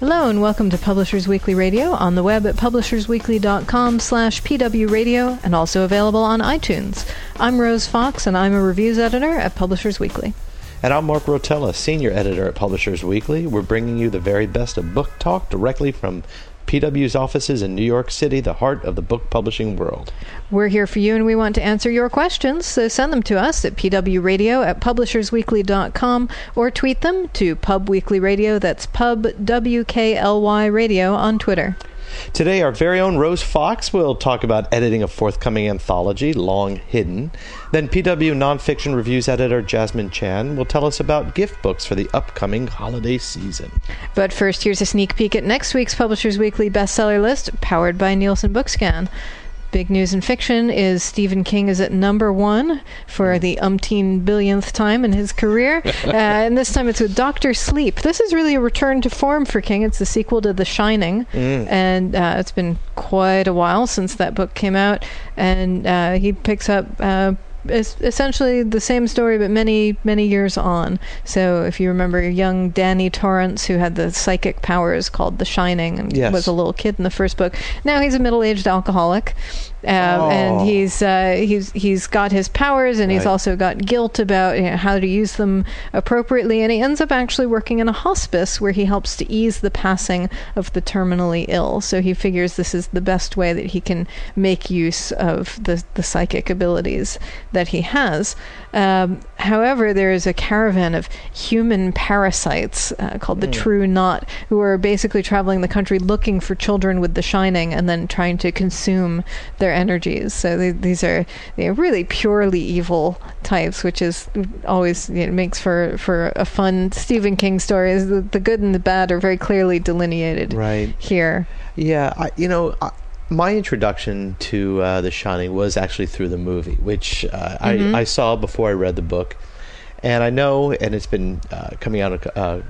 Hello and welcome to Publishers Weekly Radio on the web at publishersweekly.com slash pwradio and also available on iTunes. I'm Rose Fox and I'm a reviews editor at Publishers Weekly. And I'm Mark Rotella, senior editor at Publishers Weekly. We're bringing you the very best of book talk directly from PW's offices in New York City, the heart of the book publishing world. We're here for you and we want to answer your questions, so send them to us at pwradio at publishersweekly.com or tweet them to Pub Weekly Radio, that's Pub WKLY Radio on Twitter. Today, our very own Rose Fox will talk about editing a forthcoming anthology, Long Hidden. Then, PW Nonfiction Reviews editor Jasmine Chan will tell us about gift books for the upcoming holiday season. But first, here's a sneak peek at next week's Publishers Weekly bestseller list, powered by Nielsen Bookscan. Big news in fiction is Stephen King is at number one for the umpteen billionth time in his career. uh, and this time it's with Doctor Sleep. This is really a return to form for King. It's the sequel to The Shining. Mm. And uh, it's been quite a while since that book came out. And uh, he picks up. Essentially the same story, but many, many years on. So, if you remember young Danny Torrance, who had the psychic powers called The Shining and Yes. was a little kid in the first book, now he's a middle-aged alcoholic, um, Oh. and he's uh, he's he's got his powers, and he's also got guilt about you know, how to use them appropriately, and he ends up actually working in a hospice where he helps to ease the passing of the terminally ill. So he figures this is the best way that he can make use of the the psychic abilities that he has. Um, however, there is a caravan of human parasites uh, called the True Knot who are basically traveling the country looking for children with the shining and then trying to consume their energies. So they, these are really purely evil types, which is always you know, makes for, for a fun Stephen King story. Is The, the good and the bad are very clearly delineated Right. here. Yeah, I, you know, I, my introduction to uh, The Shining was actually through the movie, which uh, Mhm. I, I saw before I read the book. And I know, and it's been uh, coming out a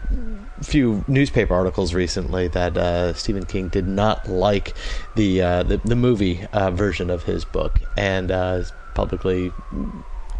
few newspaper articles recently that uh, Stephen King did not like the uh, the, the movie uh, version of his book, and uh, publicly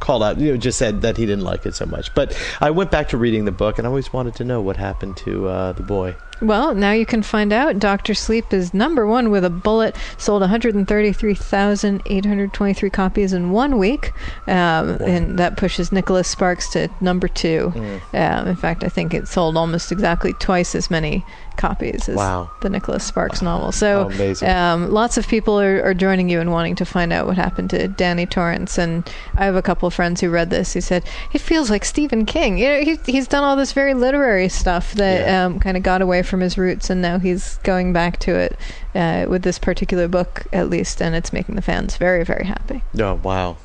called out, you know, just said that he didn't like it so much. But I went back to reading the book, and I always wanted to know what happened to uh, the boy. Well, now you can find out. Doctor Sleep is number one with a bullet. Sold 133,823 copies in one week, um, and that pushes Nicholas Sparks to number two. Um, in fact, I think it sold almost exactly twice as many copies as Wow. the Nicholas Sparks novel. So, um, lots of people are, are joining you and wanting to find out what happened to Danny Torrance. And I have a couple of friends who read this who said it feels like Stephen King. You know, he, he's done all this very literary stuff that Yeah. um, kind of got away from his roots, and now he's going back to it uh, with this particular book, at least, and it's making the fans very, very happy. Oh wow!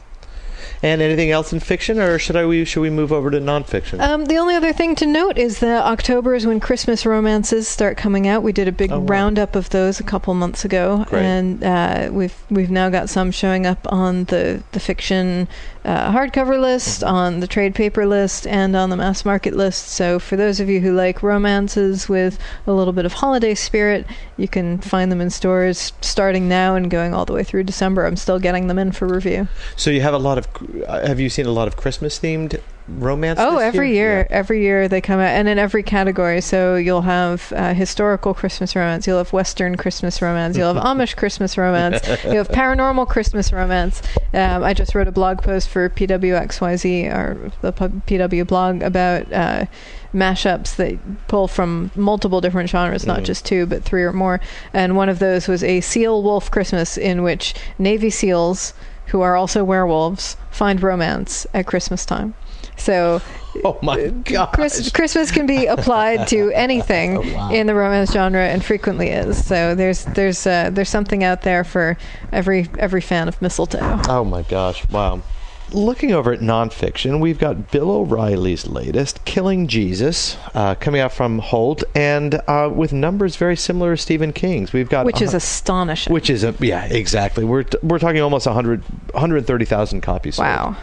And anything else in fiction, or should I we should we move over to nonfiction? Um, the only other thing to note is that October is when Christmas romances start coming out. We did a big Oh, wow. roundup of those a couple months ago, Great. and uh, we've we've now got some showing up on the the fiction uh, hardcover list, Mm-hmm. on the trade paper list, and on the mass market list. So for those of you who like romances with a little bit of holiday spirit, you can find them in stores starting now and going all the way through December. I'm still getting them in for review. so you have a lot of. Have you seen a lot of Christmas themed romance? Oh, every year, Yeah. every year they come out, and in every category. So you'll have uh, historical Christmas romance, you'll have Western Christmas romance, you'll have Amish Christmas romance, you have paranormal Christmas romance. Um, I just wrote a blog post for PWXYZ, or the PW blog, about uh, mashups that pull from multiple different genres, not Mhm. just two, but three or more. And one of those was a Seal Wolf Christmas, in which Navy SEALs, who are also werewolves, find romance at Christmas time. So Oh my god! Chris, Christmas can be applied to anything Oh, wow. in the romance genre, and frequently is. So there's there's uh, there's something out there for every every fan of mistletoe. Oh my gosh! Wow. Looking over at nonfiction, we've got Bill O'Reilly's latest, Killing Jesus, uh, coming out from Holt, and uh, with numbers very similar to Stephen King's. We've got which is astonishing. which is a yeah exactly. We're t- we're talking almost 100 130,000 copies. wow.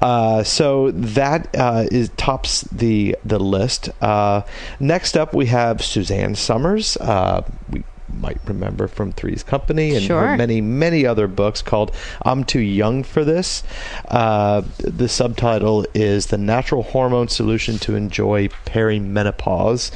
Uh, so that uh, is tops the the list. Uh, next up, we have Suzanne Somers. Uh, we might remember from Three's Company and Sure. many many other books called "I'm Too Young for This." Uh, the subtitle is "The Natural Hormone Solution to Enjoy Perimenopause."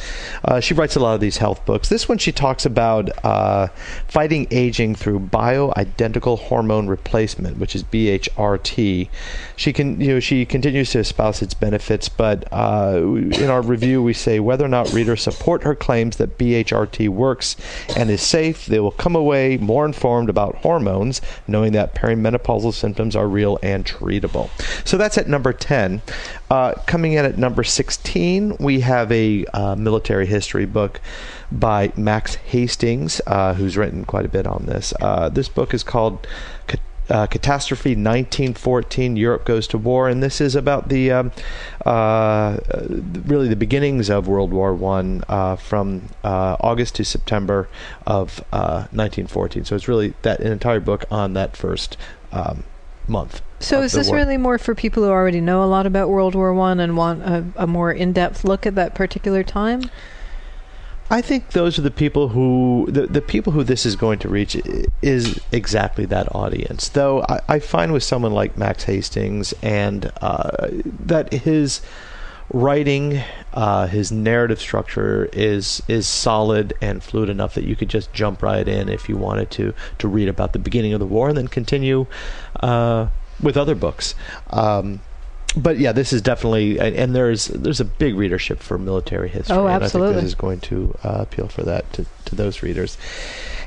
Uh, she writes a lot of these health books. This one she talks about uh, fighting aging through bioidentical hormone replacement, which is BHRT. She can, you know, she continues to espouse its benefits, but uh, in our review we say whether or not readers support her claims that BHRT works and is safe, they will come away more informed about hormones, knowing that perimenopausal symptoms are real and treatable. So that's at number ten. Uh, coming in at number sixteen, we have a uh, military history book by Max Hastings, uh, who's written quite a bit on this. Uh, this book is called Ca- uh, Catastrophe 1914 Europe Goes to War, and this is about the um, uh, really the beginnings of World War One uh, from uh, August to September of uh, 1914. So it's really that an entire book on that first um, month. So is this war. really more for people who already know a lot about World War One and want a, a more in-depth look at that particular time? I think those are the people who the, the people who this is going to reach is exactly that audience. Though I, I find with someone like Max Hastings and uh, that his writing, uh, his narrative structure is is solid and fluid enough that you could just jump right in if you wanted to to read about the beginning of the war and then continue uh, with other books. Um, but yeah, this is definitely, and there's there's a big readership for military history. Oh, And I think absolutely. this is going to uh, appeal for that to, to those readers.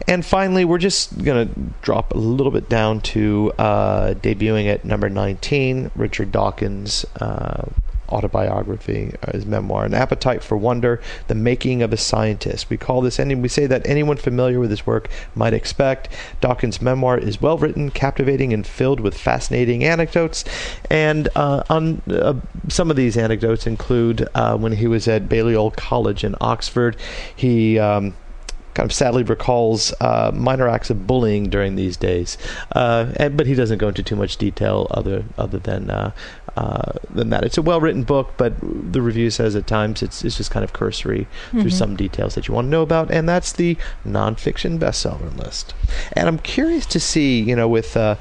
And finally, we're just going to drop a little bit down to uh, debuting at number 19, Richard Dawkins' uh, autobiography, uh, his memoir, An Appetite for Wonder, The Making of a Scientist. We call this, any, we say that anyone familiar with his work might expect. Dawkins' memoir is well written, captivating, and filled with fascinating anecdotes. And uh, on uh, some of these anecdotes include uh, when he was at Balliol College in Oxford, he. Um, kind of sadly recalls uh, minor acts of bullying during these days, uh, and, but he doesn't go into too much detail other other than uh, uh, than that. It's a well written book, but the review says at times it's it's just kind of cursory through Mhm. some details that you want to know about, and that's the nonfiction bestseller list. And I'm curious to see, you know, with uh,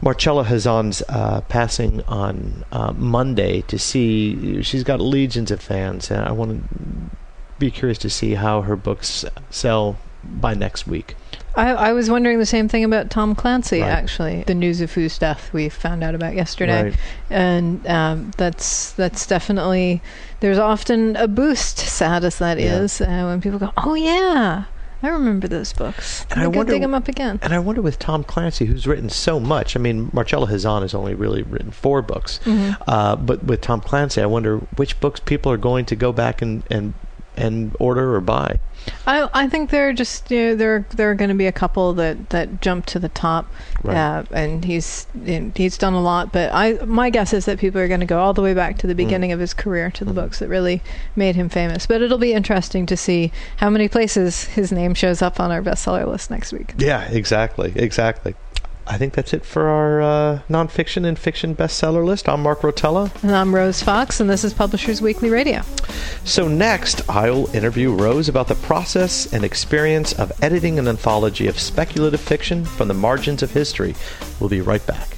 Marcella Hazan's uh, passing on uh, Monday to see she's got legions of fans, and I want to be curious to see how her books sell by next week. I, I was wondering the same thing about Tom Clancy. Right. Actually, the news of whose death we found out about yesterday, Right. and um, that's that's definitely there's often a boost, sad as that Yeah. is, uh, when people go, "Oh yeah, I remember those books." And I I wonder- dig them up again. And I wonder with Tom Clancy, who's written so much. I mean, Marcella Hazan has only really written four books, Mhm. uh, but with Tom Clancy, I wonder which books people are going to go back and and and order or buy. I I think there are just you know, there there are going to be a couple that that jump to the top, Right. uh, and he's he's done a lot. But I my guess is that people are going to go all the way back to the beginning of his career to the Mhm. books that really made him famous. But it'll be interesting to see how many places his name shows up on our bestseller list next week. Yeah, exactly, exactly. I think that's it for our uh, nonfiction and fiction bestseller list. I'm Mark Rotella. And I'm Rose Fox, and this is Publishers Weekly Radio. So, next, I'll interview Rose about the process and experience of editing an anthology of speculative fiction from the margins of history. We'll be right back.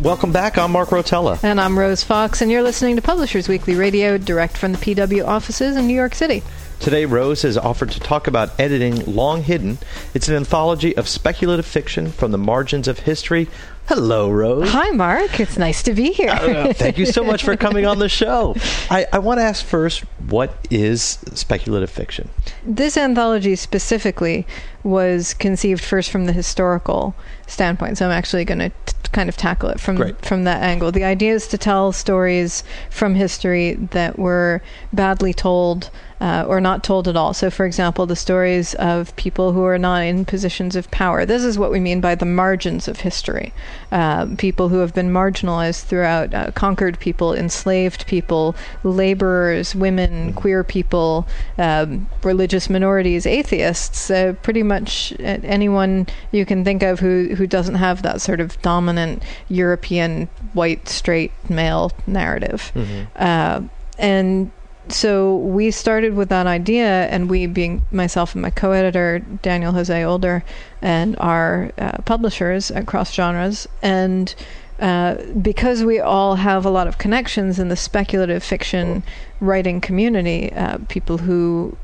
Welcome back. I'm Mark Rotella. And I'm Rose Fox, and you're listening to Publishers Weekly Radio, direct from the PW offices in New York City. Today, Rose has offered to talk about editing Long Hidden. It's an anthology of speculative fiction from the margins of history. Hello, Rose. Hi, Mark. It's nice to be here. Uh, Thank you so much for coming on the show. I, I want to ask first, what is speculative fiction? This anthology specifically was conceived first from the historical standpoint, so I'm actually going to kind of tackle it from Great. from that angle. The idea is to tell stories from history that were badly told uh, or not told at all. So, for example, the stories of people who are not in positions of power. This is what we mean by the margins of history. Uh, people who have been marginalized throughout, uh, conquered people, enslaved people, laborers, women, queer people, um, religious minorities, atheists. Uh, pretty much anyone you can think of who who doesn't have that sort of dominant European white straight male narrative. Mm-hmm. Uh, and so we started with that idea, and we, being myself and my co-editor Daniel Jose Older, and our uh, publishers at Crossed Genres, and uh, because we all have a lot of connections in the speculative fiction writing community, uh, people who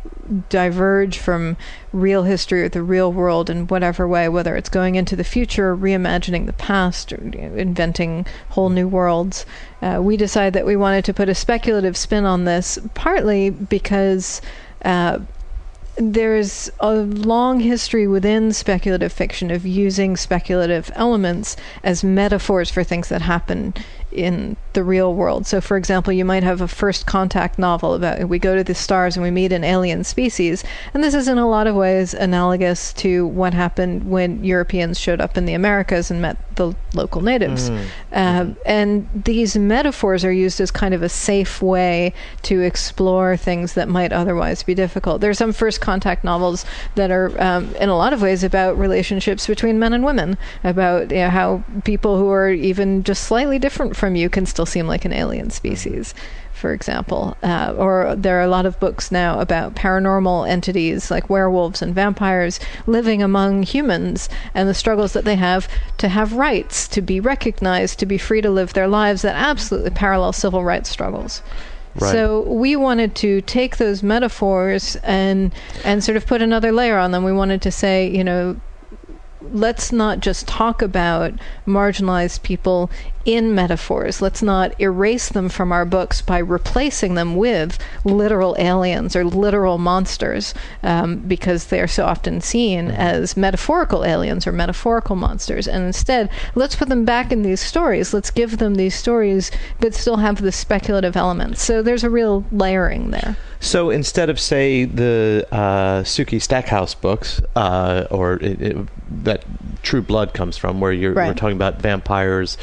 diverge from real history or the real world in whatever way, whether it's going into the future, reimagining the past, or inventing whole new worlds. Uh, we decided that we wanted to put a speculative spin on this, partly because uh, there's a long history within speculative fiction of using speculative elements as metaphors for things that happen in the real world. So, for example, you might have a first contact novel about we go to the stars and we meet an alien species, and this is in a lot of ways analogous to what happened when Europeans showed up in the Americas and met the local natives. Mm. Uh, and these metaphors are used as kind of a safe way to explore things that might otherwise be difficult. There are some first contact novels that are, um, in a lot of ways, about relationships between men and women, about you know, how people who are even just slightly different from you can still seem like an alien species for example. Uh, or there are a lot of books now about paranormal entities like werewolves and vampires living among humans and the struggles that they have to have rights, to be recognized, to be free to live their lives that absolutely parallel civil rights struggles. Right. So we wanted to take those metaphors and and sort of put another layer on them. We wanted to say, you know, let's not just talk about marginalized people in metaphors. Let's not erase them from our books by replacing them with literal aliens or literal monsters um, because they are so often seen as metaphorical aliens or metaphorical monsters. And instead, let's put them back in these stories. Let's give them these stories, but still have the speculative elements. So there's a real layering there. So instead of say the uh, Sookie Stackhouse books, uh, or it, it, that True Blood comes from, where you're Right. we're talking about vampires,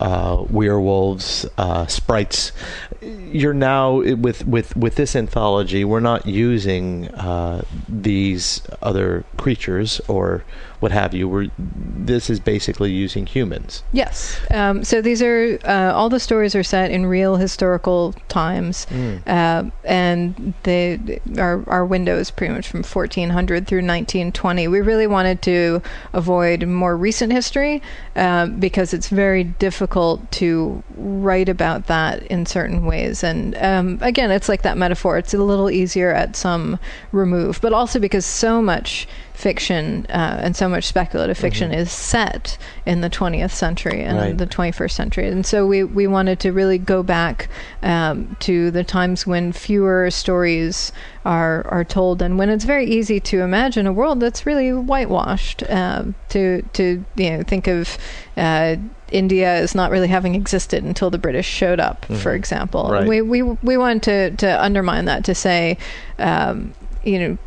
uh, werewolves, uh, sprites. You're now with with with this anthology. We're not using uh, these other creatures or what have you. We're this is basically using humans. Yes. Um, so these are uh, all the stories are set in real historical times, uh, and they our our window is pretty much from 1400 through 1920. We really wanted to avoid more recent history uh, because it's very difficult to write about that in certain ways. And um, again, it's like that metaphor. It's a little easier at some remove, but also because so much fiction uh, and so much speculative fiction is set in the 20th century and Right. the 21st century. And so we, we wanted to really go back um, to the times when fewer stories are, are told and when it's very easy to imagine a world that's really whitewashed. Um, to, to you know, think of uh, India as not really having existed until the British showed up, for example. Right. We, we, we wanted to, to undermine that, to say, um, you know,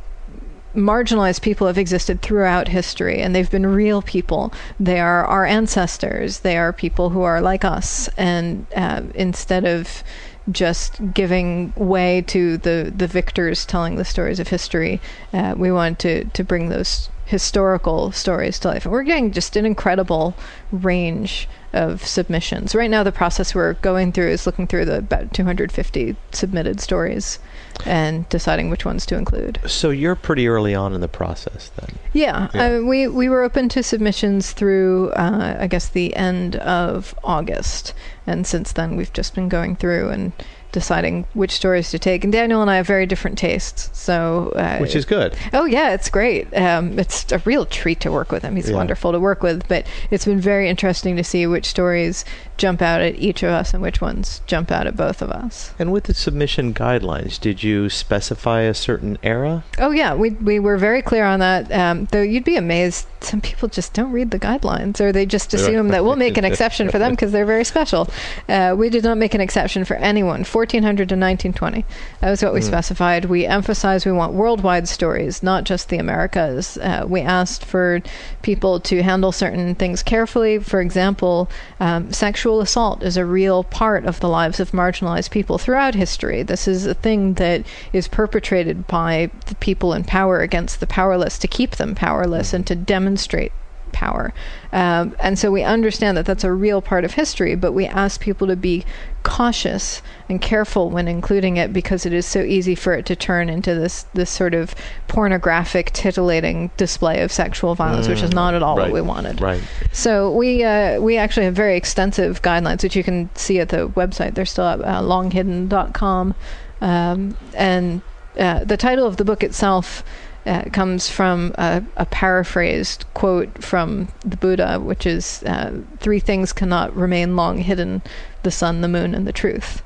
marginalized people have existed throughout history and they've been real people. They are our ancestors. They are people who are like us. And uh, instead of just giving way to the, the victors telling the stories of history, uh, we wanted to, to bring those historical stories to life. And we're getting just an incredible range of submissions. Right now, the process we're going through is looking through the about 250 submitted stories and deciding which ones to include. So you're pretty early on in the process then. Yeah, Yeah. Uh, we we were open to submissions through uh, I guess the end of August, and since then we've just been going through and deciding which stories to take. And Daniel and I have very different tastes, so uh, Which is good. Oh yeah, it's great. Um, it's a real treat to work with him. He's Yeah. wonderful to work with. But it's been very interesting to see which stories jump out at each of us and which ones jump out at both of us. And with the submission guidelines, did you specify a certain era? Oh yeah, we we were very clear on that. Um, though you'd be amazed, some people just don't read the guidelines, or they just assume that we'll make an exception for them because they're very special. Uh, we did not make an exception for anyone. 1400 to 1920. That was what we Mm. specified. We emphasized we want worldwide stories, not just the Americas. Uh, we asked for people to handle certain things carefully. For example, um, sexual assault is a real part of the lives of marginalized people throughout history. This is a thing that is perpetrated by the people in power against the powerless to keep them powerless and to demonstrate power. Um, and so we understand that that's a real part of history, but we ask people to be cautious and careful when including it because it is so easy for it to turn into this this sort of pornographic, titillating display of sexual violence, which is not at all Mm, what we wanted. Right. So we uh, we actually have very extensive guidelines, which you can see at the website. They're still at uh, longhidden.com. Um, and uh, the title of the book itself uh, comes from a, a paraphrased quote from the Buddha, which is uh, Three things cannot remain long hidden the sun, the moon, and the truth.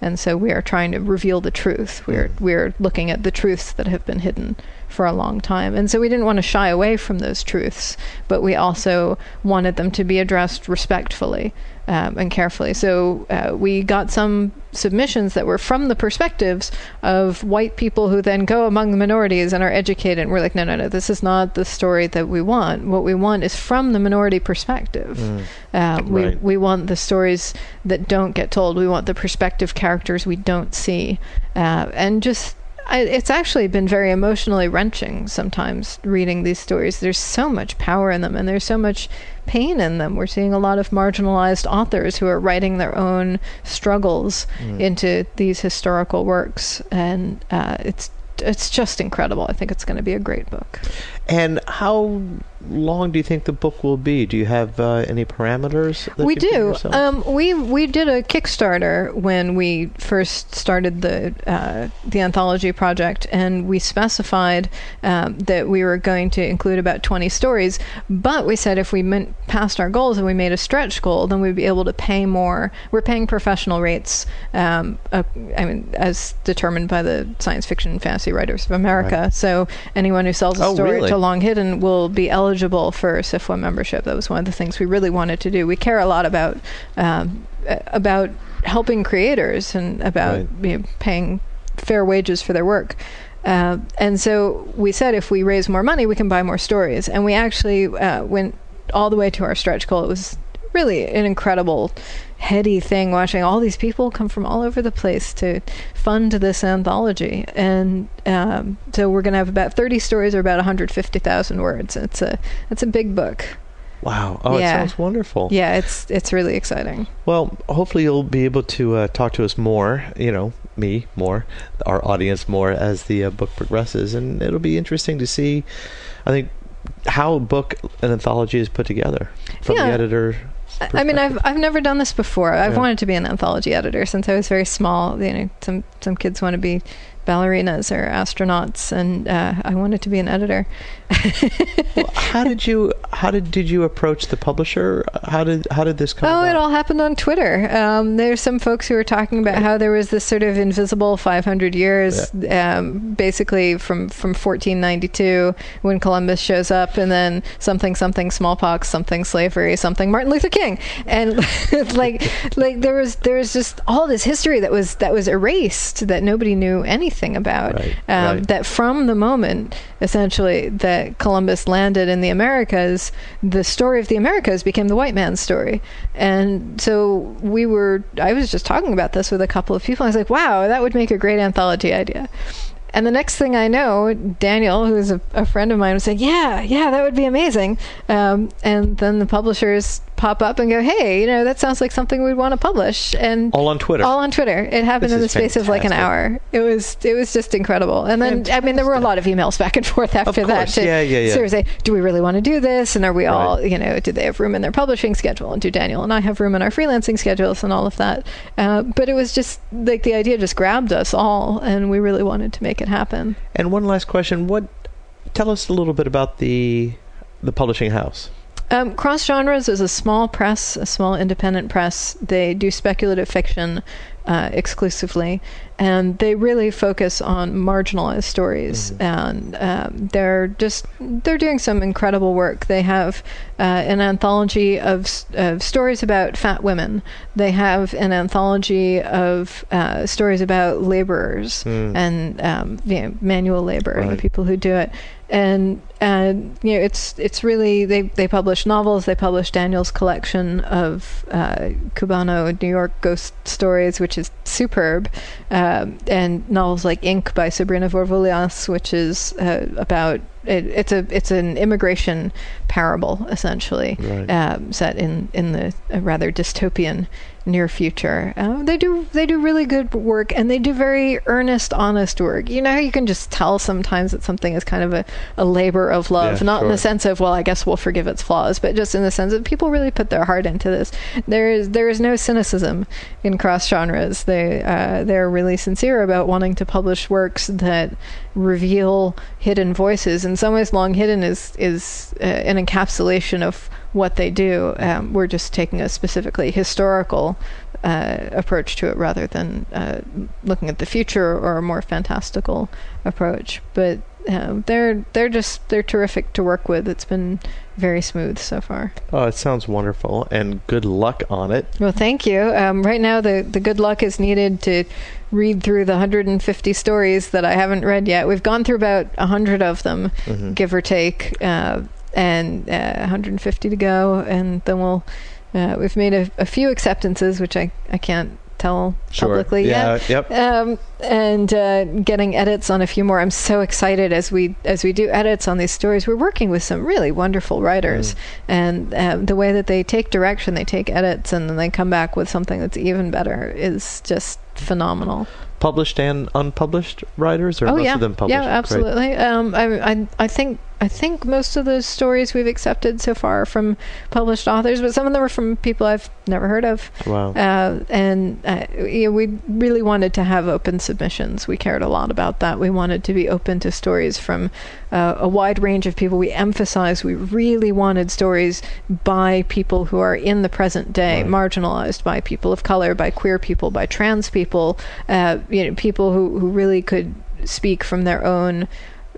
And so we are trying to reveal the truth. We're we're looking at the truths that have been hidden for a long time. And so we didn't want to shy away from those truths, but we also wanted them to be addressed respectfully um, and carefully. So uh, we got some submissions that were from the perspectives of white people who then go among the minorities and are educated. And we're like, no, no, no, this is not the story that we want. What we want is from the minority perspective. Uh, we, Right. we want the stories that don't get told. We want the perspective characters we don't see. Uh, and just I, it's actually been very emotionally wrenching sometimes reading these stories. There's so much power in them, and there's so much pain in them. We're seeing a lot of marginalized authors who are writing their own struggles into these historical works, and uh, it's it's just incredible. I think it's going to be a great book. And how long do you think the book will be? Do you have uh, any parameters? that we do. Um, we we did a Kickstarter when we first started the uh, the anthology project, and we specified um, that we were going to include about twenty stories. But we said if we meant passed our goals and we made a stretch goal, then we'd be able to pay more. We're paying professional rates, um, uh, I mean, as determined by the Science Fiction and Fantasy Writers of America. So anyone who sells a Oh, story really? to Long Hidden will be eligible for SFWA membership. That was one of the things we really wanted to do. We care a lot about um, about helping creators and about Right. you know, paying fair wages for their work. Uh, and so we said if we raise more money, we can buy more stories. And we actually uh, went all the way to our stretch goal. It was really an incredible, heady thing watching all these people come from all over the place to fund this anthology. And um, so we're going to have about 30 stories or about 150,000 words. It's a it's a big book. wow. Oh, yeah. it sounds wonderful. Yeah, it's it's really exciting. Well, hopefully you'll be able to uh, talk to us more, you know, me more, our audience more as the uh, book progresses. And it'll be interesting to see, I think, how a book, an anthology is put together from Yeah. the editor. I mean, I've I've never done this before. I've Yeah. wanted to be an anthology editor since I was very small. You know, some some kids want to be ballerinas or astronauts, and uh, I wanted to be an editor. Well, how did you how did did you approach the publisher? How did how did this come Oh, about? it all happened on Twitter. Um, there's some folks who were talking about how there was this sort of invisible 500 years, um, basically from from 1492 when Columbus shows up, and then something something smallpox, something slavery, something Martin Luther King, and like like there was there was just all this history that was that was erased that nobody knew anything about. Right, um, right. That from the moment essentially that Columbus landed in the Americas, the story of the Americas became the white man's story. And so we were, I was just talking about this with a couple of people. I was like, wow, that would make a great anthology idea. And the next thing I know, Daniel, who's a, a friend of mine, was saying, "Yeah, yeah, that would be amazing." Um, and then the publishers pop up and go, "Hey, you know, that sounds like something we'd want to publish." And all on Twitter. all on Twitter. It happened This in the space of like an hour. It was it was just incredible. And then I mean there were a lot of emails back and forth after that to Yeah, yeah, yeah. sort of say, do we really want to do this? And are we all you know, do they have room in their publishing schedule? And do Daniel and I have room in our freelancing schedules and all of that? Uh, but it was just like the idea just grabbed us all, and we really wanted to make it happen. and one last question: What? Tell us a little bit about the the publishing house. Um, Crossed Genres is a small press, a small independent press. They do speculative fiction uh, exclusively, and they really focus on marginalized stories. Mm-hmm. And um, they're just they're doing some incredible work. They have uh, an anthology of, of stories about fat women. They have an anthology of uh, stories about laborers and um, you know, manual labor and the. People who do it. And and you know it's it's really they they publish novels. They publish Daniel's collection of uh, Cubano New York ghost stories, which is superb, um, and novels like Ink by Sabrina Vourvoulias, which is uh, about it, it's a it's an immigration parable essentially Right. um, set in in the a rather dystopian near future. Uh, they do they do really good work and they do very earnest, honest work. You know, you can just tell sometimes that something is kind of a, a labor of love, Yeah, not in the sense of well, I guess we'll forgive its flaws, but just in the sense that people really put their heart into this. There is there is no cynicism in Crossed Genres. They uh, they're really sincere about wanting to publish works that reveal hidden voices. In some ways, Long Hidden is is uh, an encapsulation of what they do. Um, we're just taking a specifically historical uh, approach to it rather than uh, looking at the future or a more fantastical approach. But um, they're they're just they're terrific to work with. It's been very smooth so far. Oh, it sounds wonderful, and good luck on it. Well, thank you. Um, right now, the, the good luck is needed to read through the 150 stories that I haven't read yet. We've gone through about 100 of them, Mm-hmm. give or take, uh, and uh, 150 to go. And then we'll, uh, we've made a, a few acceptances, which I, I can't tell Sure. publicly yeah. yet. Yep. Um, and uh, getting edits on a few more. I'm so excited as we as we do edits on these stories. We're working with some really wonderful writers, and um, the way that they take direction, they take edits, and then they come back with something that's even better is just phenomenal. Published and unpublished writers, or oh most yeah, of them published? yeah, absolutely. Um, I, I I think I think most of those stories we've accepted so far are from published authors, but some of them are from people I've never heard of. Wow. Uh, and uh, you know, we really wanted to have open submissions. We cared a lot about that. We wanted to be open to stories from uh, a wide range of people. We emphasized we really wanted stories by people who are in the present day, Right. marginalized by people of color, by queer people, by trans people, uh, you know, people who, who really could speak from their own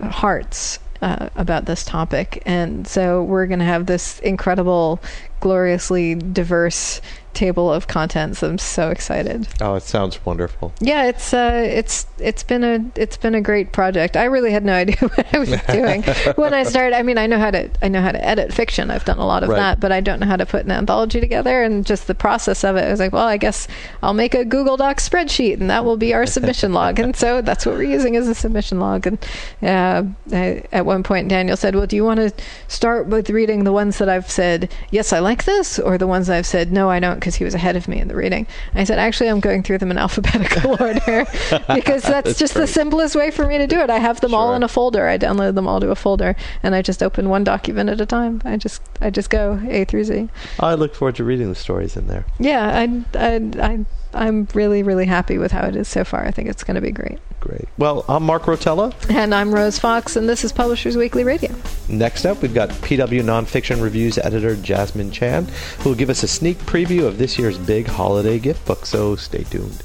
hearts uh, about this topic. And so we're going to have this incredible, gloriously diverse table of contents. I'm so excited. oh, it sounds wonderful. Yeah, it's uh, it's it's been a it's been a great project. I really had no idea what I was doing when I started. I mean, I know how to I know how to edit fiction. I've done a lot of Right. that, but I don't know how to put an anthology together. And just the process of it, I was like, well, I guess I'll make a Google Docs spreadsheet, and that will be our submission log. And so that's what we're using as a submission log. And uh, I, at one point, Daniel said, "Well, do you want to start with reading the ones that I've said yes, I like this, or the ones I've said no, I don't?" Because he was ahead of me in the reading. I said, "Actually, I'm going through them in alphabetical order because that's, That's just the simplest way for me to do it. I have them all in a folder. I download them all to a folder, and I just open one document at a time. I just I just go A through Z. I look forward to reading the stories in there. Yeah, I I I I'm really really happy with how it is so far. I think it's going to be great. Great. Well, I'm Mark Rotella. And I'm Rose Fox, and this is Publishers Weekly Radio. Next up, we've got PW Nonfiction Reviews editor Jasmine Chan, who will give us a sneak preview of this year's big holiday gift book. So stay tuned.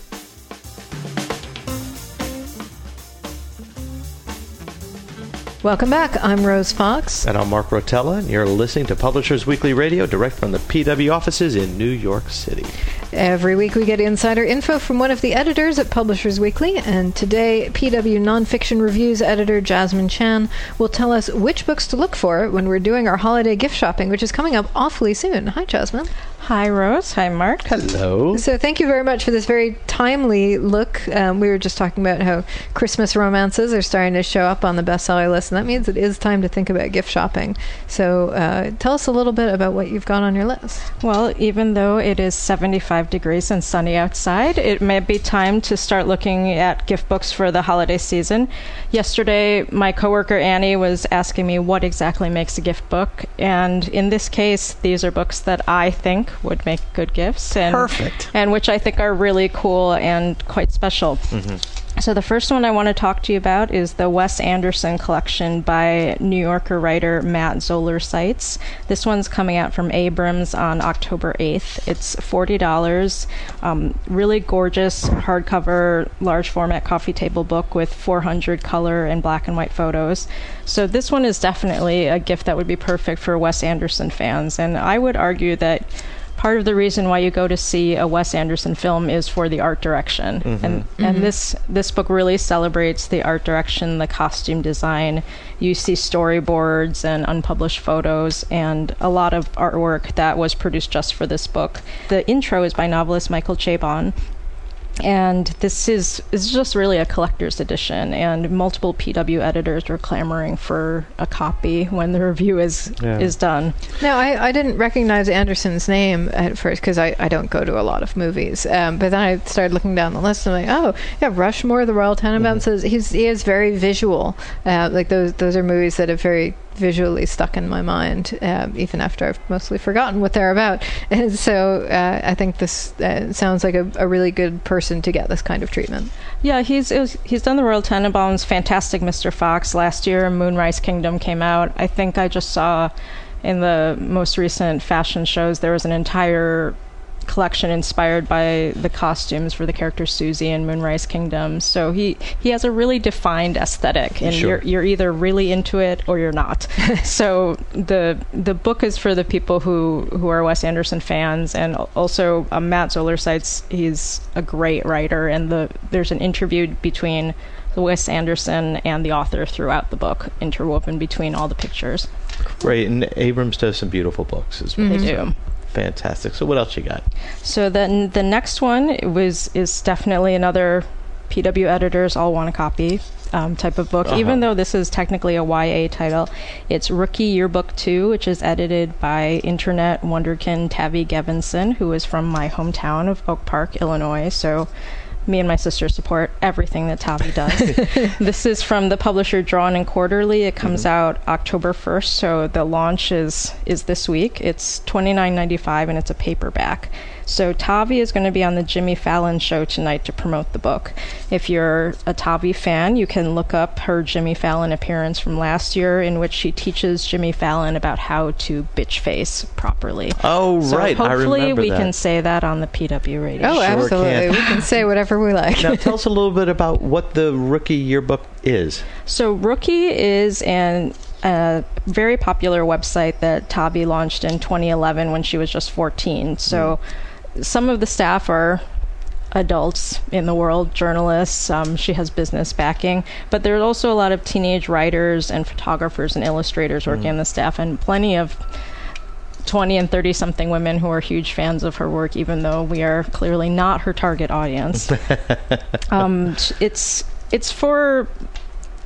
Welcome back. I'm Rose Fox. And I'm Mark Rotella, and you're listening to Publishers Weekly Radio direct from the PW offices in New York City. Every week we get insider info from one of the editors at Publishers Weekly, and today PW Nonfiction Reviews editor Jasmine Chan will tell us which books to look for when we're doing our holiday gift shopping, which is coming up awfully soon. Hi, Jasmine. Hi, Rose. Hi, Mark. Hello. So thank you very much for this very timely look. Um, we were just talking about how Christmas romances are starting to show up on the bestseller list, and that means it is time to think about gift shopping. So uh, tell us a little bit about what you've got on your list. Well, even though it is 75 degrees and sunny outside, it may be time to start looking at gift books for the holiday season. Yesterday, my coworker Annie was asking me what exactly makes a gift book, and in this case, these are books that I think would make good gifts and Perfect. and which I think are really cool and quite special. Mm-hmm. So, the first one I want to talk to you about is the Wes Anderson collection by New Yorker writer Matt Zoller Seitz. This one's coming out from Abrams on October 8th. It's $40. Um, really gorgeous hardcover, large format coffee table book with 400 color and black and white photos. So, this one is definitely a gift that would be perfect for Wes Anderson fans. And I would argue that part of the reason why you go to see a Wes Anderson film is for the art direction. Mm-hmm. And and this this book really celebrates the art direction, the costume design. You see storyboards and unpublished photos and a lot of artwork that was produced just for this book. The intro is by novelist Michael Chabon, and this is is just really a collector's edition and multiple PW editors were clamoring for a copy when the review is Yeah. is done. No, I, I didn't recognize Anderson's name at first because I, I don't go to a lot of movies. Um, but then I started looking down the list and I'm like, oh, yeah, Rushmore, The Royal Tenenbaums. Says he's he is very visual. Uh, like those those are movies that have very visually stuck in my mind, um, even after I've mostly forgotten what they're about. And so uh, I think this uh, sounds like a, a really good person to get this kind of treatment. Yeah, he's was, he's done the Royal Tenenbaums, Fantastic Mr. Fox last year. Moonrise Kingdom came out. I think I just saw in the most recent fashion shows there was an entire collection inspired by the costumes for the character Suzy in Moonrise Kingdom. So he he has a really defined aesthetic, and Sure. you're you're either really into it or you're not. so the the book is for the people who who are Wes Anderson fans, and also uh, Matt Zoller Seitz he's a great writer, and the there's an interview between Wes Anderson and the author throughout the book, interwoven between all the pictures. Great, and Abrams does some beautiful books as well. They so do. Fantastic. So what else you got? So then the next one was is definitely another PW editors all want a copy um, type of book. Uh-huh. Even though this is technically a YA title, it's Rookie Yearbook Two, which is edited by internet wonderkin Tavi Gevinson, who is from my hometown of Oak Park, Illinois. So. Me and my sister support everything that Tavi does. this is from the publisher Drawn and Quarterly. It comes mm-hmm. out October 1st, so the launch is is this week. It's twenty nine ninety five, and it's a paperback. So Tavi is going to be on the Jimmy Fallon show tonight to promote the book. If you're a Tavi fan, you can look up her Jimmy Fallon appearance from last year, in which she teaches Jimmy Fallon about how to bitch face properly. Oh, So right. I hopefully remember we that. can say that on the PW radio. Oh, Sure absolutely. can. We can say whatever we like. now tell us a little bit about what the rookie yearbook is. So Rookie is an a very popular website that Tavi launched in 2011 when she was just 14. So mm. Some of the staff are adults in the world, journalists. Um, she has business backing, but there's also a lot of teenage writers and photographers and illustrators working on the staff, and plenty of 20 and 30 something women who are huge fans of her work, even though we are clearly not her target audience. um, it's it's for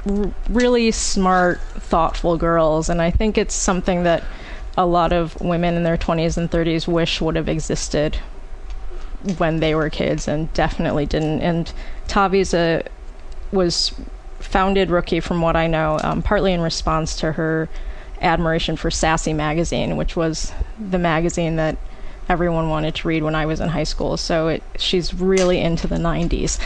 r- really smart, thoughtful girls, and I think it's something that a lot of women in their 20s and 30s wish would have existed when they were kids, and definitely didn't. And Tavi's a was founded rookie, from what I know, um, partly in response to her admiration for Sassy magazine, which was the magazine that everyone wanted to read when I was in high school. So it, she's really into the 90s,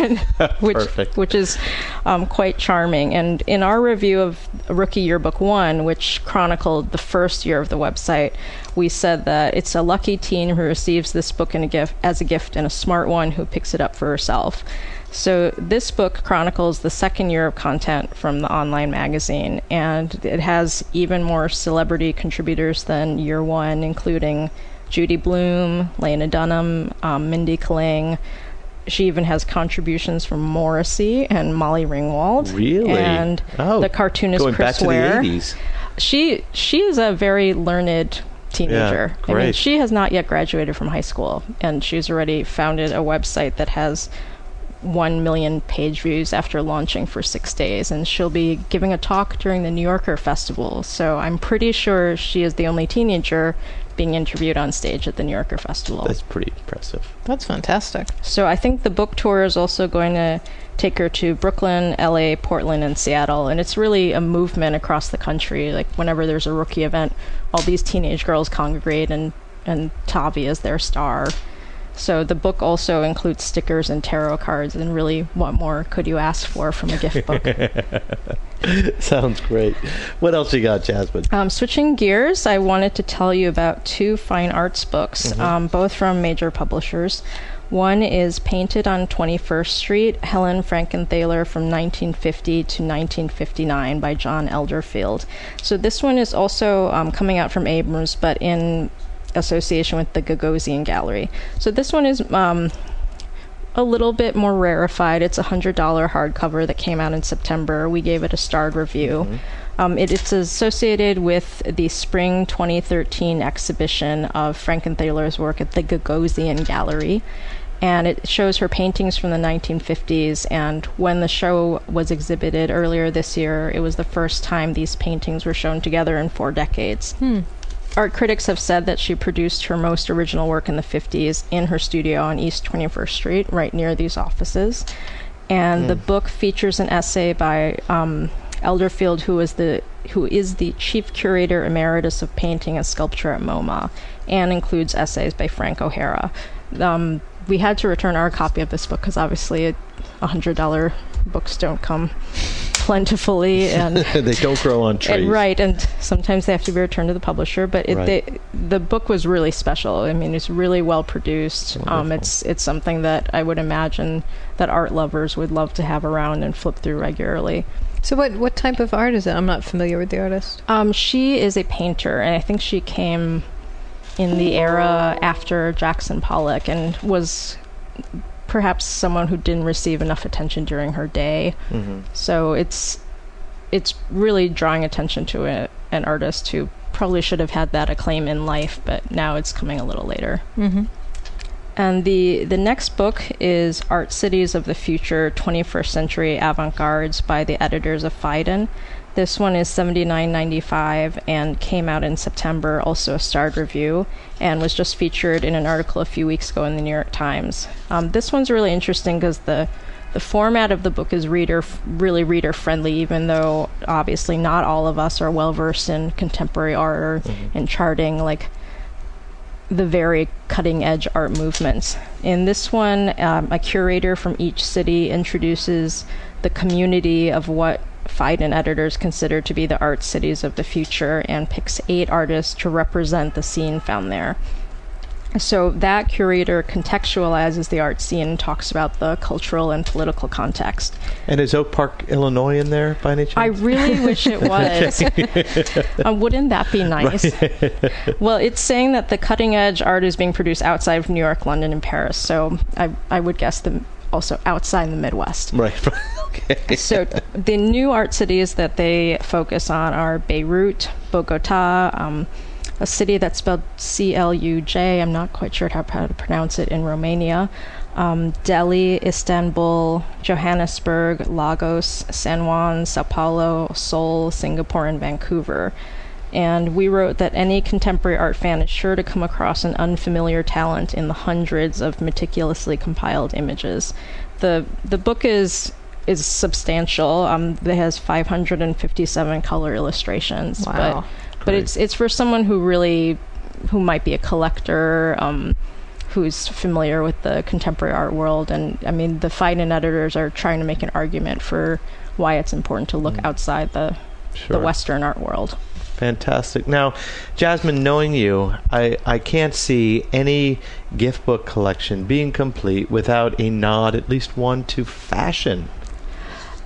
and which Perfect. which is um, quite charming. And in our review of Rookie Yearbook One, which chronicled the first year of the website, we said that it's a lucky teen who receives this book in a gift as a gift, and a smart one who picks it up for herself. So this book chronicles the second year of content from the online magazine, and it has even more celebrity contributors than year one, including Judy Blume, Lena Dunham, um, Mindy Kaling. She even has contributions from Morrissey and Molly Ringwald. Really? And oh, the cartoonist going Chris back Ware. to the 80s. She she is a very learned teenager. I mean, she has not yet graduated from high school, and she's already founded a website that has one million page views after launching for six days, and she'll be giving a talk during the New Yorker Festival. So I'm pretty sure she is the only teenager being interviewed on stage at the New Yorker Festival. That's pretty impressive. That's fantastic. So I think the book tour is also going to take her to Brooklyn, LA, Portland, and Seattle. And it's really a movement across the country. Like whenever there's a rookie event, all these teenage girls congregate and and Tavi is their star. So the book also includes stickers and tarot cards, and really, what more could you ask for from a gift book? Sounds great. What else you got, Jasmine? Um, switching gears, I wanted to tell you about two fine arts books, Mm-hmm. um, both from major publishers. One is Painted on 21st Street, Helen Frankenthaler from 1950 to 1959 by John Elderfield. So this one is also um, coming out from Abrams, but in association with the Gagosian Gallery. So this one is um, a little bit more rarefied. It's a hundred dollar hardcover that came out in September. We gave it a starred review. Um, it, it's associated with the spring 2013 exhibition of Frankenthaler's work at the Gagosian Gallery. And it shows her paintings from the 1950s. And when the show was exhibited earlier this year, it was the first time these paintings were shown together in four decades. Art critics have said that she produced her most original work in the 50s in her studio on East 21st Street, right near these offices. And the book features an essay by um, Elderfield, who is the who is the chief curator emeritus of painting and sculpture at MoMA, and includes essays by Frank O'Hara. Um, we had to return our copy of this book because obviously, a hundred dollar books don't come plentifully, and they don't grow on trees. and right, and sometimes they have to be returned to the publisher. But it, Right. they, the book was really special. I mean, it's really well produced. Um, it's it's something that I would imagine that art lovers would love to have around and flip through regularly. So what what type of art is it? I'm not familiar with the artist. Um, she is a painter, and I think she came in the era after Jackson Pollock and was perhaps someone who didn't receive enough attention during her day. Mhm. So it's it's really drawing attention to a, an artist who probably should have had that acclaim in life, but now it's coming a little later. Mm-hmm. And the the next book is Art Cities of the Future: 21st Century Avant-Gardes by the editors of Phaidon. This one is $79.95 and came out in September, also a starred review, and was just featured in an article a few weeks ago in the New York Times. Um, this one's really interesting because the the format of the book is reader really reader friendly, even though obviously not all of us are well versed in contemporary art or in charting like the very cutting edge art movements. In this one, um, a curator from each city introduces the community of what Phaidon editors consider to be the art cities of the future and picks eight artists to represent the scene found there. So that curator contextualizes the art scene and talks about the cultural and political context. And is Oak Park, Illinois, in there by any chance? I really wish it was. uh, wouldn't that be nice? well, it's saying that the cutting edge art is being produced outside of New York, London, and Paris. So I, I would guess the also outside the Midwest. right. okay. So the new art cities that they focus on are Beirut, Bogota, um, a city that's spelled C-L-U-J. I'm not quite sure how, how to pronounce it in Romania. Um, Delhi, Istanbul, Johannesburg, Lagos, San Juan, Sao Paulo, Seoul, Singapore, and Vancouver. And we wrote that any contemporary art fan is sure to come across an unfamiliar talent in the hundreds of meticulously compiled images. The the book is is substantial. Um, it has 557 color illustrations. Wow. But but it's it's for someone who really who might be a collector. Um, who's familiar with the contemporary art world and I mean the Phaidon editors are trying to make an argument for why it's important to look outside the Sure. the Western art world. Fantastic. Now, Jasmine, knowing you, I, I can't see any gift book collection being complete without a nod, at least one, to fashion.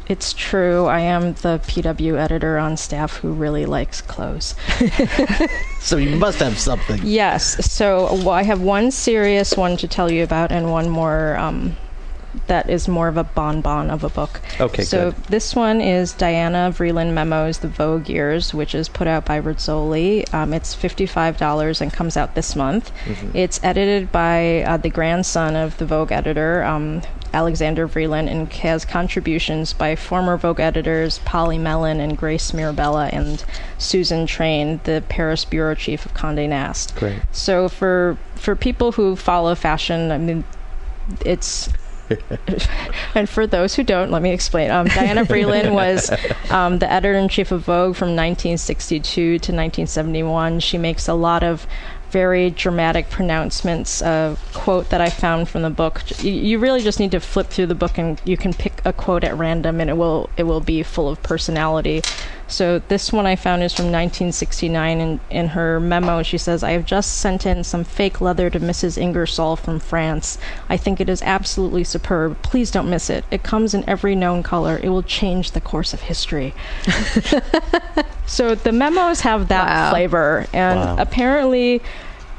It's true. I am the PW editor on staff who really likes clothes. So you must have something. Yes. So well, I have one serious one to tell you about, and one more um, that is more of a bonbon of a book. Okay, So good. this one is Diana Vreeland Memos, The Vogue Years, which is put out by Rizzoli. Um, it's fifty-five dollars and comes out this month. Mm-hmm. It's edited by uh, the grandson of the Vogue editor. Um, Alexander Vreeland and has contributions by former Vogue editors Polly Mellen and Grace Mirabella and Susan Train, the Paris bureau chief of Condé Nast. Great. So for for people who follow fashion, I mean, it's. And for those who don't, let me explain. Um, Diana Vreeland was um, the editor in chief of Vogue from 1962 to 1971. She makes a lot of very dramatic pronouncements. A quote that I found from the book. You, you really just need to flip through the book and you can pick a quote at random, and it will it will be full of personality. So this one I found is from 1969. And in her memo, she says, "I have just sent in some fake leather to Mrs. Ingersoll from France. I think it is absolutely superb. Please don't miss it. It comes in every known color. It will change the course of history." so the memos have that Wow. flavor, and Wow. apparently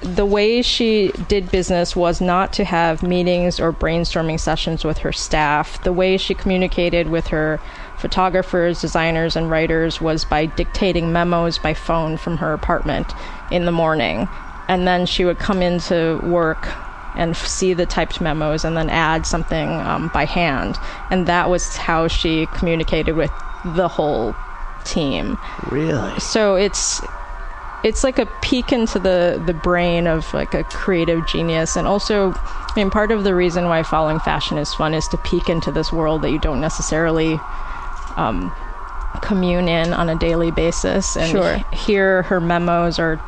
the way she did business was not to have meetings or brainstorming sessions with her staff. The way she communicated with her photographers, designers, and writers was by dictating memos by phone from her apartment in the morning. And then she would come into work and f- see the typed memos and then add something um, by hand. And that was how she communicated with the whole team Really? so it's it's like a peek into the the brain of like a creative genius and also i mean part of the reason why following fashion is fun is to peek into this world that you don't necessarily um, commune in on a daily basis and Sure. h- here her memos are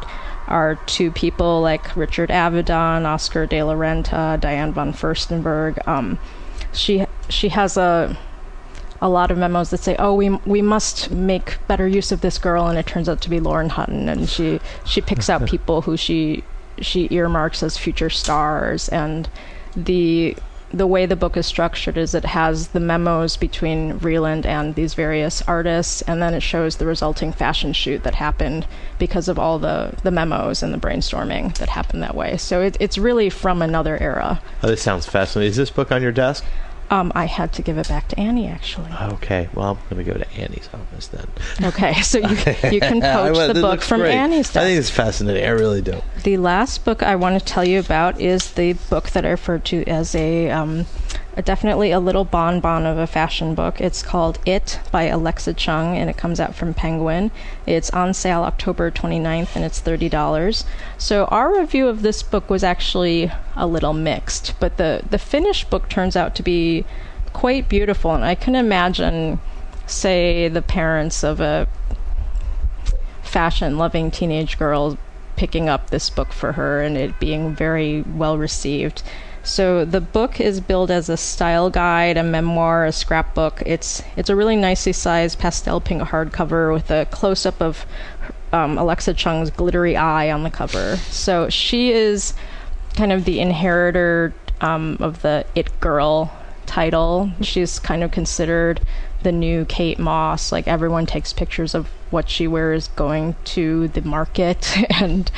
are to people like richard avedon oscar de la renta diane von furstenberg um, she she has a a lot of memos that say, "Oh, we we must make better use of this girl," and it turns out to be Lauren Hutton, and she she picks out people who she she earmarks as future stars, and the the way the book is structured is it has the memos between Vreeland and these various artists, and then it shows the resulting fashion shoot that happened because of all the the memos and the brainstorming that happened that way. So it, it's really from another era. Oh, this sounds fascinating. Is this book on your desk? Um, I had to give it back to Annie actually. Okay, well, I'm going to go to Annie's office then. Okay, so you you can poach the book from great. Annie's I think it's fascinating. I really do. The last book I want to tell you about is the book that I referred to as a, um, a definitely a little bonbon of a fashion book. It's called It by Alexa Chung, and it comes out from Penguin. It's on sale October 29th, and it's thirty dollars. So our review of this book was actually a little mixed, but the the finished book turns out to be quite beautiful, and I can imagine, say, the parents of a fashion loving teenage girl picking up this book for her and it being very well received. So the book is billed as a style guide, a memoir, a scrapbook. It's it's a really nicely sized pastel pink hardcover with a close up of um, Alexa Chung's glittery eye on the cover. So she is kind of the inheritor um, of the It Girl title. She's kind of considered the new Kate Moss. Like everyone takes pictures of what she wears going to the market and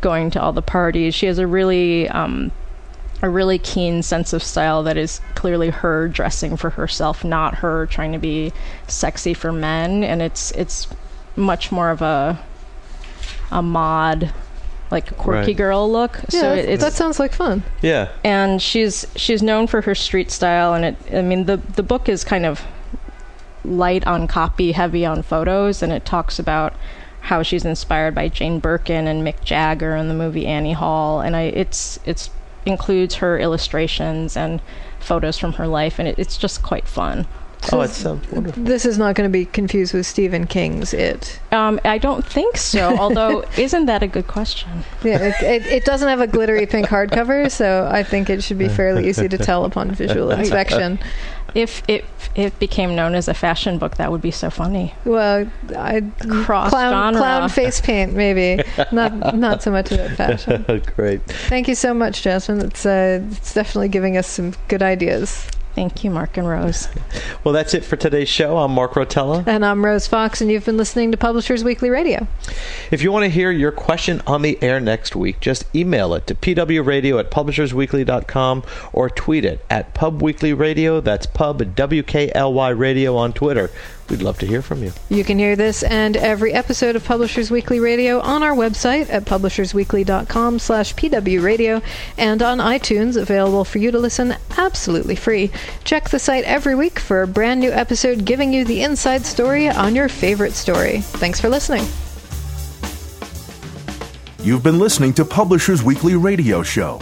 going to all the parties. She has a really um, a really keen sense of style that is clearly her dressing for herself, not her trying to be sexy for men. And it's it's much more of a a mod, like quirky Right. girl look. Yeah, so that, it's that sounds like fun. Yeah. and she's she's known for her street style and it i mean the the book is kind of light on copy heavy on photos and it talks about how she's inspired by Jane Birkin and Mick Jagger and the movie Annie Hall and I it's it's includes her illustrations and photos from her life and it, it's just quite fun Oh, it sounds wonderful. This is not going to be confused with Stephen King's It. um, I don't think so although isn't that a good question Yeah, it, it, it doesn't have a glittery pink hardcover, so I think it should be fairly easy to tell upon visual inspection. If it it became known as a fashion book that would be so funny Well, I Cross clown, genre. clown face paint maybe, not not so much about fashion. Great. Thank you so much, Jasmine. It's uh, it's definitely giving us some good ideas. Thank you Mark and Rose Well, that's it for today's show. I'm Mark Rotella. And I'm Rose Fox, and you've been listening to Publishers Weekly Radio. If you want to hear your question on the air next week, just email it to pwradio at publishersweekly.com or tweet it at pubweeklyradio. That's pub W-K-L-Y radio on Twitter. We'd love to hear from you. You can hear this and every episode of Publishers Weekly Radio on our website at publishersweekly.com slash pwradio and on iTunes, available for you to listen absolutely free. Check the site every week for a brand new episode giving you the inside story on your favorite story. Thanks for listening. You've been listening to Publishers Weekly Radio Show.